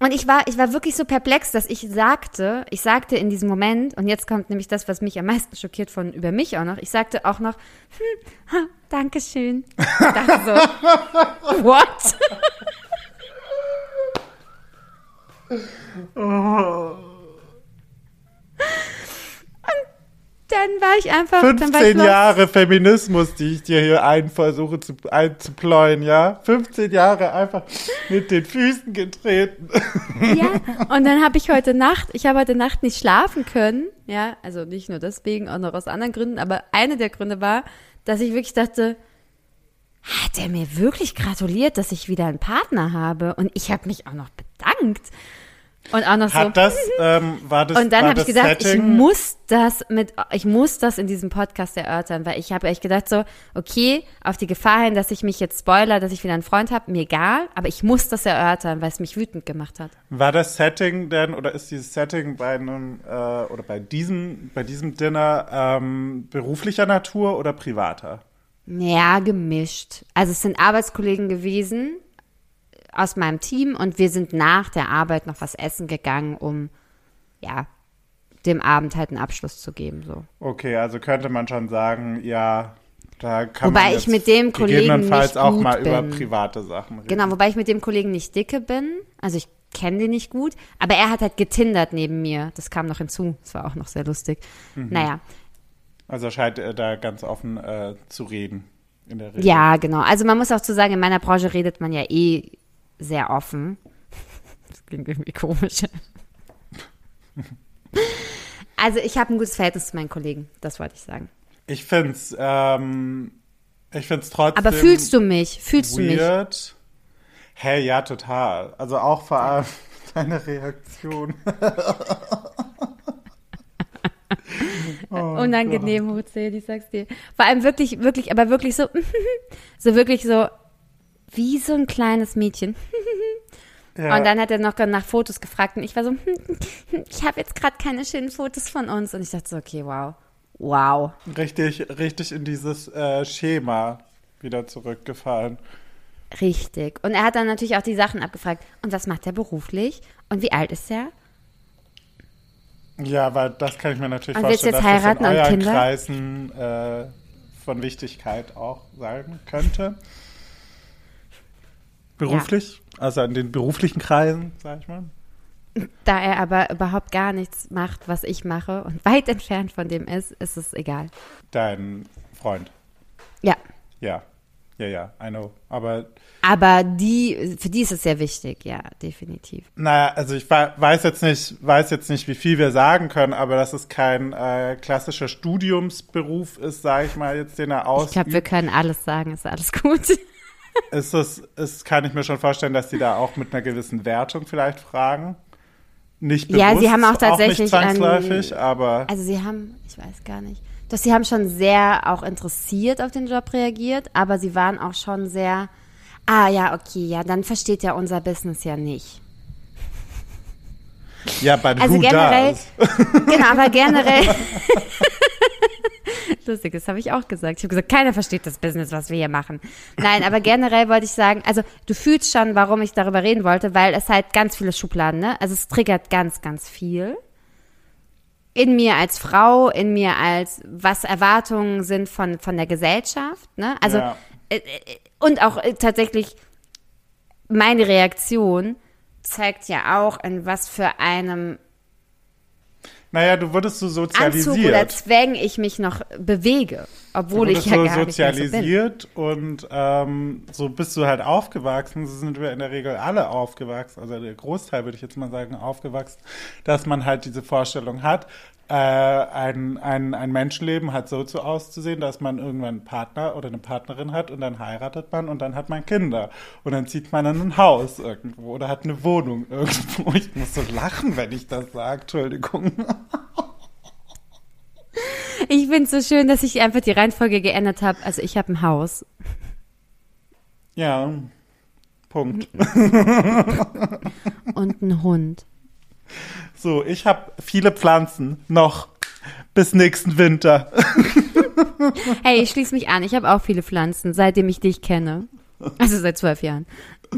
Und ich war, ich war wirklich so perplex, dass ich sagte, ich sagte in diesem Moment, und jetzt kommt nämlich das, was mich am meisten schockiert von über mich auch noch, ich sagte auch noch, hm, ha, Dankeschön. Ich dachte so, what? Und dann war ich einfach, dann war ich 15 lost. Jahre Feminismus, die ich dir hier ein versuche zu, einzupläuen, ja? 15 Jahre einfach mit den Füßen getreten. Ja, und dann habe ich heute Nacht, ich habe heute Nacht nicht schlafen können, ja, also nicht nur deswegen, auch noch aus anderen Gründen, aber eine der Gründe war, dass ich wirklich dachte, hat er mir wirklich gratuliert, dass ich wieder einen Partner habe? Und ich habe mich auch noch bedankt. Und auch noch so. Hat das, ähm, war das Und dann habe ich das gedacht, ich Setting, muss das mit, ich muss das in diesem Podcast erörtern, weil ich habe echt gedacht so, okay, auf die Gefahr hin, dass ich mich jetzt spoiler, dass ich wieder einen Freund habe, mir egal, aber ich muss das erörtern, weil es mich wütend gemacht hat. War das Setting denn, oder ist dieses Setting bei einem, äh, oder bei diesem, bei diesem Dinner ähm, beruflicher Natur oder privater? Ja, gemischt. Also es sind Arbeitskollegen gewesen, aus meinem Team und wir sind nach der Arbeit noch was essen gegangen, um ja dem Abend halt einen Abschluss zu geben. So. Okay, also könnte man schon sagen, ja, da kann Wobei man ich jetzt mit dem Kollegen gegebenenfalls nicht auch mal über bin. private Sachen reden. Genau, wobei ich mit dem Kollegen nicht dicke bin. Also ich kenne den nicht gut, aber er hat halt getindert neben mir. Das kam noch hinzu. Das war auch noch sehr lustig. Mhm. Naja, Also scheint er da ganz offen äh, zu reden. In der Regel. ja, genau. Also man muss auch zu sagen, in meiner Branche redet man ja eh sehr offen. Das klingt irgendwie komisch. Also ich habe ein gutes Verhältnis zu meinen Kollegen, das wollte ich sagen. Ich find's, ähm, ich find's trotzdem. Aber fühlst du mich? Fühlst du mich? weird. Hey, ja, total. Also auch vor allem deine Reaktion. Oh Unangenehm hochzählen, ich sag's dir. Vor allem wirklich, wirklich, aber wirklich so, so wirklich so, wie so ein kleines Mädchen. Ja. Und dann hat er noch nach Fotos gefragt und ich war so, ich habe jetzt gerade keine schönen Fotos von uns. Und ich dachte so, okay, wow. Wow. richtig, richtig in dieses äh, Schema wieder zurückgefallen. Richtig. Und er hat dann natürlich auch die Sachen abgefragt. Und was macht er beruflich? Und wie alt ist er? Ja, weil das kann ich mir natürlich Und vorstellen, jetzt dass heiraten das in und euren Kinder? Kreisen äh, von Wichtigkeit auch sein könnte. Beruflich? Also in den beruflichen Kreisen, sag ich mal. Da er aber überhaupt gar nichts macht, was ich mache und weit entfernt von dem ist, ist es egal. Dein Freund. Ja. Ja. Ja, ja, I know. Aber Aber die, für die ist es sehr wichtig, ja, definitiv. Naja, also ich wei- weiß jetzt nicht, weiß jetzt nicht, wie viel wir sagen können, aber dass es kein äh, klassischer Studiumsberuf ist, sage ich mal jetzt, den er Ich glaube, wir können alles sagen, ist alles gut. ist es, ist, kann ich mir schon vorstellen, dass sie da auch mit einer gewissen Wertung vielleicht fragen. Nicht bewusst, Ja, sie haben auch nicht tatsächlich zwangsläufig, aber Also sie haben, ich weiß gar nicht, doch sie haben schon sehr auch interessiert auf den Job reagiert, aber sie waren auch schon sehr, ah ja, okay, ja, dann versteht ja unser Business ja nicht. ja, but Also generell, does? genau, aber generell. Lustig, das habe ich auch gesagt. Ich habe gesagt, keiner versteht das Business, was wir hier machen. Nein, aber generell wollte ich sagen, also du fühlst schon, warum ich darüber reden wollte, weil es halt ganz viele Schubladen, ne? Also es triggert ganz, ganz viel. In mir als Frau, in mir als, was Erwartungen sind von, von der Gesellschaft, ne? Also, Ja. äh, äh, und auch äh, tatsächlich meine Reaktion zeigt ja auch, in was für einem Naja, du wurdest so Anzug oder sozialisiert. Zwängen ich mich noch bewege, obwohl ich ja so gar nicht mehr so bin. sozialisiert und ähm, so bist du halt aufgewachsen. So sind wir in der Regel alle aufgewachsen, also der Großteil würde ich jetzt mal sagen, aufgewachsen, dass man halt diese Vorstellung hat, äh, ein, ein, ein Menschenleben hat so zu auszusehen, dass man irgendwann einen Partner oder eine Partnerin hat und dann heiratet man und dann hat man Kinder und dann zieht man in ein Haus irgendwo oder hat eine Wohnung irgendwo. Ich muss so lachen, wenn ich das sage, Entschuldigung. Ich finde es so schön, dass ich einfach die Reihenfolge geändert habe. Also ich habe ein Haus. Ja, Punkt. und einen Hund. So, ich habe viele Pflanzen noch bis nächsten Winter. Hey, ich schließe mich an. Ich habe auch viele Pflanzen, seitdem ich dich kenne. Also seit zwölf Jahren.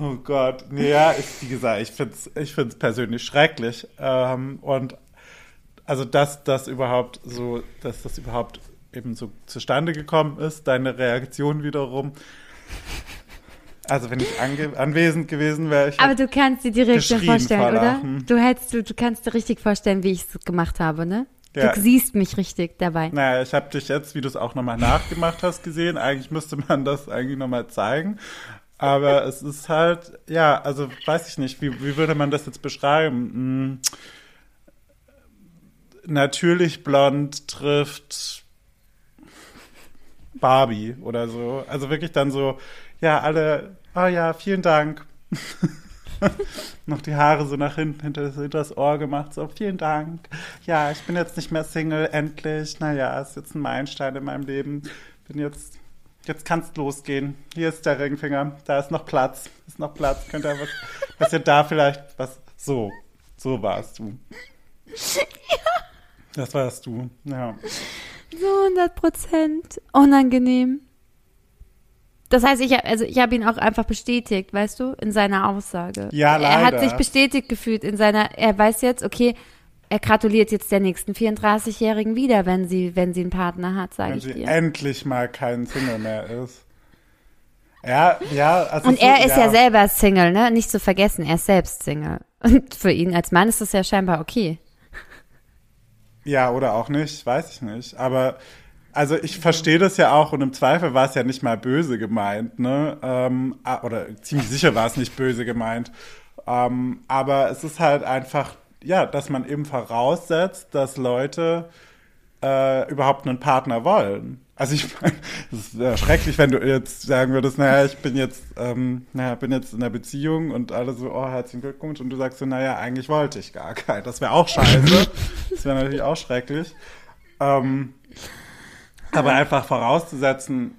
Oh Gott, ja, ich, wie gesagt, ich find's, ich find's persönlich schrecklich. Ähm, und also, dass das überhaupt so, dass das überhaupt eben so zustande gekommen ist, deine Reaktion wiederum. Also, wenn ich anwesend gewesen wäre, ich Aber du kannst dir die Geschrien vorstellen, vor oder? Du hättest, du, du kannst dir richtig vorstellen, wie ich es gemacht habe, ne? Ja. Du siehst mich richtig dabei. Naja, ich habe dich jetzt, wie du es auch nochmal nachgemacht hast, gesehen. Eigentlich müsste man das eigentlich nochmal zeigen. Aber es ist halt, ja, also weiß ich nicht, wie, wie würde man das jetzt beschreiben? Hm, natürlich blond trifft Barbie oder so. Also wirklich dann so, ja, alle, oh ja, vielen Dank. noch die Haare so nach hinten hinter das, hinter das Ohr gemacht, so vielen Dank. Ja, ich bin jetzt nicht mehr Single, endlich. Naja, ist jetzt ein Meilenstein in meinem Leben. Bin jetzt, jetzt kann's losgehen. Hier ist der Ringfinger, da ist noch Platz, ist noch Platz. Könnt ihr was, was ihr da vielleicht, was, so, so warst du. Das warst du, ja. So 100 Prozent. Unangenehm. Das heißt, ich, also ich habe ihn auch einfach bestätigt, weißt du, in seiner Aussage. Ja, Er hat leider. sich bestätigt gefühlt in seiner, er weiß jetzt, okay, er gratuliert jetzt der nächsten 34-Jährigen wieder, wenn sie, wenn sie einen Partner hat, sage Wenn ich sie dir. endlich mal kein Single mehr ist. Ja, ja, also Und er ist ja. selber Single, ne? Nicht zu vergessen, er ist selbst Single. Und für ihn als Mann ist das ja scheinbar okay. Ja, oder auch nicht, weiß ich nicht. Aber also ich verstehe das ja auch und im Zweifel war es ja nicht mal böse gemeint, ne? Ähm, oder ziemlich sicher war es nicht böse gemeint. Ähm, aber es ist halt einfach, ja, dass man eben voraussetzt, dass Leute äh, überhaupt einen Partner wollen. Also ich meine, es ist äh, schrecklich, wenn du jetzt sagen würdest, naja, ich bin jetzt, ähm, naja, bin jetzt in einer Beziehung und alle so, oh, herzlichen Glückwunsch. Und du sagst so, naja, eigentlich wollte ich gar keinen. Das wäre auch scheiße. das wäre natürlich auch schrecklich. Ähm, aber einfach vorauszusetzen,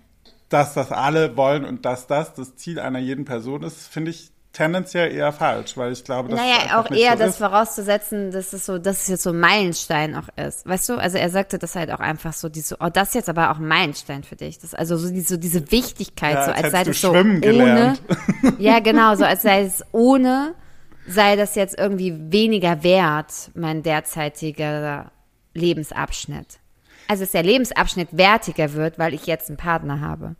dass das alle wollen und dass das das Ziel einer jeden Person ist, finde ich tendenziell eher falsch, weil ich glaube, dass Naja, auch nicht eher so das ist. vorauszusetzen, dass es so, dass es jetzt so ein Meilenstein auch ist. Weißt du? Also er sagte das halt auch einfach so, diese, oh, das ist jetzt aber auch ein Meilenstein für dich. Das, also so, die, so diese Wichtigkeit, Ja, so als als sei das so ohne. gelernt. Ja, genau, so als sei es ohne, sei das jetzt irgendwie weniger wert, mein derzeitiger Lebensabschnitt. Also dass der Lebensabschnitt wertiger wird, weil ich jetzt einen Partner habe.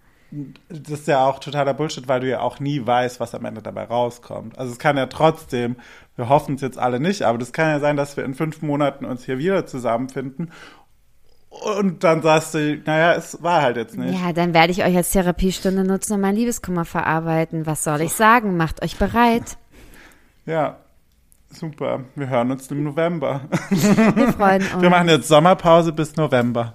Das ist ja auch totaler Bullshit, weil du ja auch nie weißt, was am Ende dabei rauskommt. Also es kann ja trotzdem, wir hoffen es jetzt alle nicht, aber das kann ja sein, dass wir in fünf Monaten uns hier wieder zusammenfinden und dann sagst du, naja, es war halt jetzt nicht. Ja, dann werde ich euch als Therapiestunde nutzen und mein Liebeskummer verarbeiten. Was soll ich sagen? Macht euch bereit. Ja, super. Wir hören uns im November. Wir freuen uns. Wir machen jetzt Sommerpause bis November.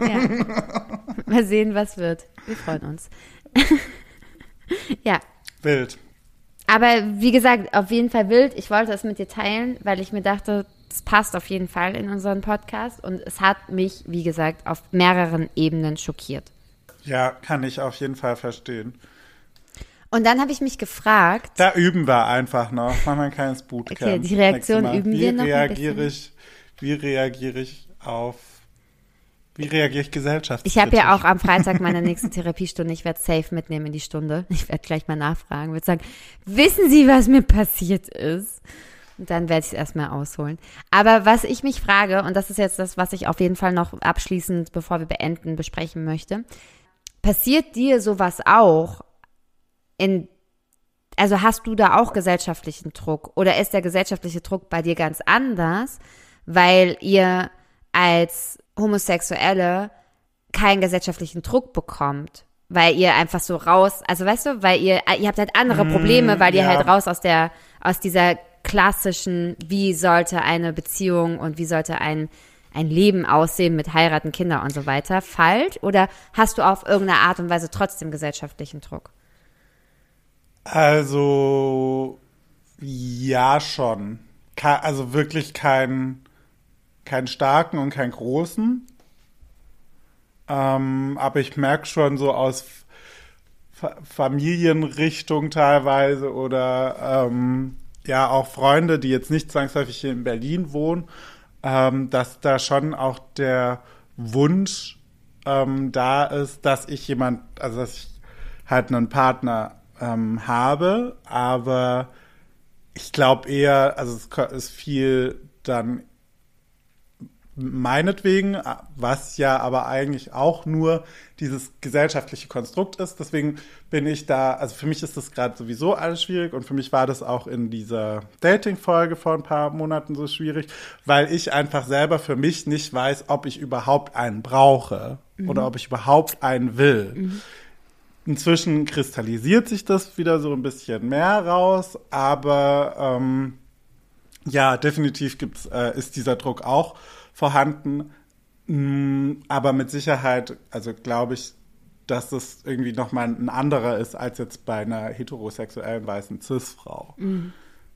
Ja. Mal sehen, was wird. Wir freuen uns. ja. Wild. Aber wie gesagt, auf jeden Fall wild. Ich wollte es mit dir teilen, weil ich mir dachte, es passt auf jeden Fall in unseren Podcast. Und es hat mich, wie gesagt, auf mehreren Ebenen schockiert. Ja, kann ich auf jeden Fall verstehen. Und dann habe ich mich gefragt, Da üben wir einfach noch. Machen wir ein kleines Bootcamp. Okay, die Reaktion üben wie wir noch ein reagiere ich, Wie reagiere ich auf, wie reagiere ich gesellschaftskritisch? ich habe ja auch am Freitag meine nächste Therapiestunde. Ich werde safe mitnehmen in die Stunde. Ich werde gleich mal nachfragen, würde sagen, wissen Sie, was mir passiert ist? Und dann werde ich es erstmal ausholen. Aber was ich mich frage, und das ist jetzt das, was ich auf jeden Fall noch abschließend, bevor wir beenden, besprechen möchte, passiert dir sowas auch in, also hast du da auch gesellschaftlichen Druck oder ist der gesellschaftliche Druck bei dir ganz anders, weil ihr als Homosexuelle keinen gesellschaftlichen Druck bekommt? Weil ihr einfach so raus, also weißt du, weil ihr, ihr habt halt andere Probleme, weil ihr ja. halt raus aus der, aus dieser klassischen, wie sollte eine Beziehung und wie sollte ein, ein Leben aussehen mit heiraten, Kinder und so weiter, falsch? Oder hast du auf irgendeine Art und Weise trotzdem gesellschaftlichen Druck? Also, ja, schon. Also wirklich keinen keinen starken und keinen großen. Ähm, aber ich merke schon so aus Fa Familienrichtung teilweise oder ähm, ja auch Freunde, die jetzt nicht zwangsläufig hier in Berlin wohnen, ähm, dass da schon auch der Wunsch ähm, da ist, dass ich jemand, also dass ich halt einen Partner ähm, habe, aber ich glaube eher, also es ist viel dann meinetwegen, was ja aber eigentlich auch nur dieses gesellschaftliche Konstrukt ist. Deswegen bin ich da, also für mich ist das gerade sowieso alles schwierig und für mich war das auch in dieser Dating-Folge vor ein paar Monaten so schwierig, weil ich einfach selber für mich nicht weiß, ob ich überhaupt einen brauche oder ob ich überhaupt einen will. Inzwischen kristallisiert sich das wieder so ein bisschen mehr raus, aber ähm, ja, definitiv gibt's, äh, ist dieser Druck auch vorhanden. Mm, Aber mit Sicherheit, also glaube ich, dass das irgendwie nochmal ein anderer ist als jetzt bei einer heterosexuellen weißen Cis-Frau.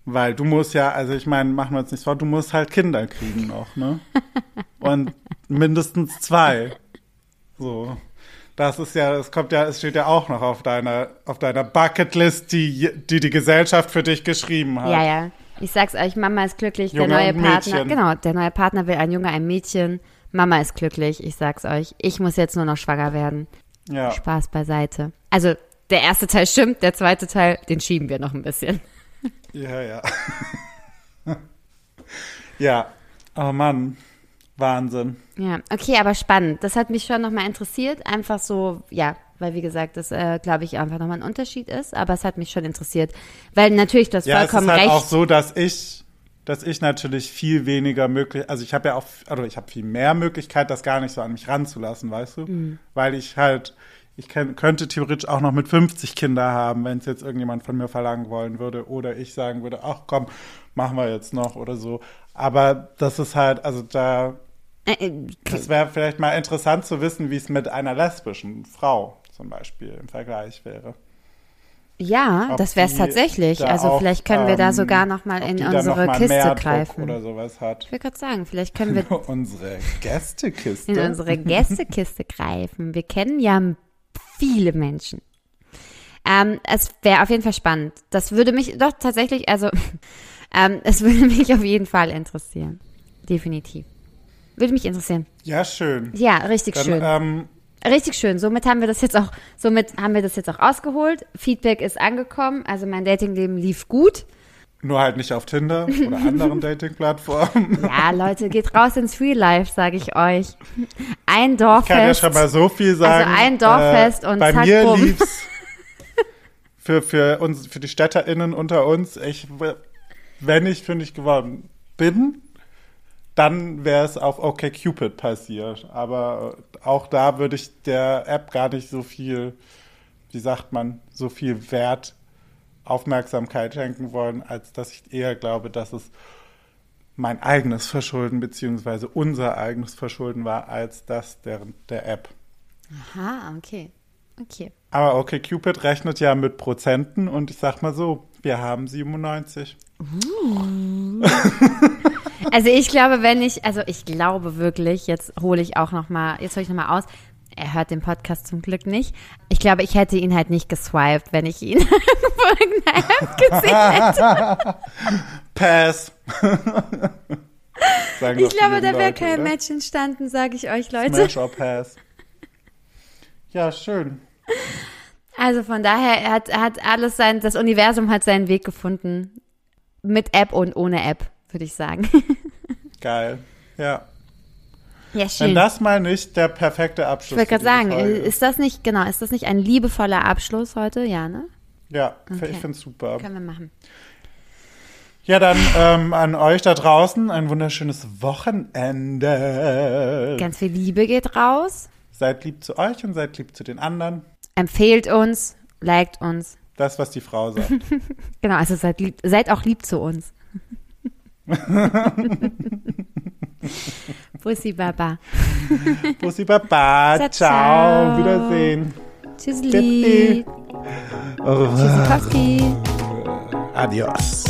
Weil du musst ja, also ich meine, machen wir uns nichts vor, du musst halt Kinder kriegen noch, ne? Und mindestens zwei. So. Das ist ja, es kommt ja, es steht ja auch noch auf deiner, auf deiner Bucketlist, die, die die Gesellschaft für dich geschrieben hat. Ja, ja. Ich sag's euch, Mama ist glücklich, Junge der neue Partner, Mädchen. genau, der neue Partner will ein Junge, ein Mädchen. Mama ist glücklich, ich sag's euch. Ich muss jetzt nur noch schwanger werden. ja. Spaß beiseite. Also, der erste Teil stimmt, der zweite Teil, den schieben wir noch ein bisschen. Ja, ja. ja. Oh Mann. Wahnsinn. Ja, okay, aber spannend. Das hat mich schon nochmal interessiert. Einfach so, ja, weil wie gesagt, das äh, glaube ich einfach nochmal ein Unterschied ist, aber es hat mich schon interessiert. Weil natürlich, du hast Ja, es ist vollkommen halt recht. auch so, dass ich, dass ich natürlich viel weniger möglich, also ich habe ja auch, also ich habe viel mehr Möglichkeit, das gar nicht so an mich ranzulassen, weißt du? Mhm. Weil ich halt, ich kann, könnte theoretisch auch noch mit 50 Kinder haben, wenn es jetzt irgendjemand von mir verlangen wollen würde oder ich sagen würde, ach komm, machen wir jetzt noch oder so. Aber das ist halt, also da, das wäre vielleicht mal interessant zu wissen, wie es mit einer lesbischen Frau zum Beispiel im Vergleich wäre. ja, Ob das wäre es tatsächlich. Also auch, vielleicht können wir da ähm, sogar nochmal ob in noch unsere mal Kiste mehr Druck greifen. Oder sowas hat. Ich will gerade sagen, vielleicht können wir unsere Gästekiste. in unsere Gästekiste greifen. Wir kennen ja viele Menschen. Ähm, es wäre auf jeden Fall spannend. Das würde mich doch tatsächlich, also ähm, es würde mich auf jeden Fall interessieren. Definitiv. Würde mich interessieren. Ja, schön. Ja, richtig Dann, schön. ähm, Richtig schön. Somit haben wir das jetzt auch, somit haben wir das jetzt auch ausgeholt. Feedback ist angekommen. Also mein Datingleben lief gut. nur halt nicht auf Tinder oder anderen Dating-Plattformen. Ja, Leute, geht raus ins Real Life, sage ich euch. Ein Ich kann ja Dorffest. schon mal so viel sagen. Also ein Dorffest und bei zack, mir bumm. lief's für, für uns, für die StädterInnen unter uns, ich, wenn ich fündig geworden bin, dann wäre es auf OkCupid passiert. Aber auch da würde ich der App gar nicht so viel, wie sagt man, so viel Wert, Aufmerksamkeit schenken wollen, als dass ich eher glaube, dass es mein eigenes Verschulden beziehungsweise unser eigenes Verschulden war, als das der, der App. Aha, okay. Okay. Aber okay, Cupid rechnet ja mit Prozenten und ich sag mal so, wir haben 97. Also ich glaube, wenn ich, also ich glaube wirklich, jetzt hole ich auch noch mal, jetzt hole ich noch mal aus. Er hört den Podcast zum Glück nicht. Ich glaube, ich hätte ihn halt nicht geswiped, wenn ich ihn auf irgendeiner App gesehen hätte. Pass. Ich glaube, da wäre kein oder? Match entstanden, sage ich euch, Leute. Smash or Pass. Ja, schön. Also von daher er hat, er hat alles sein, das Universum hat seinen Weg gefunden. Mit App und ohne App, würde ich sagen. Geil. Ja. Ja, Wenn schön. das mal nicht der perfekte Abschluss ich wollte gerade sagen, Folge ist das nicht, genau, ist das nicht ein liebevoller Abschluss heute? Ja, ne? Ja, Okay. ich finde es super. Können wir machen. Ja, dann ähm, an euch da draußen ein wunderschönes Wochenende. Ganz viel Liebe geht raus. Seid lieb zu euch und seid lieb zu den anderen. Empfehlt uns, liked uns. Das, was die Frau sagt. Genau, also seid, lieb, seid auch lieb zu uns. Bussi Baba. Bussi Baba. Ciao, Ciao. Wiedersehen. Tschüssli. Tschüssikowski. Adios.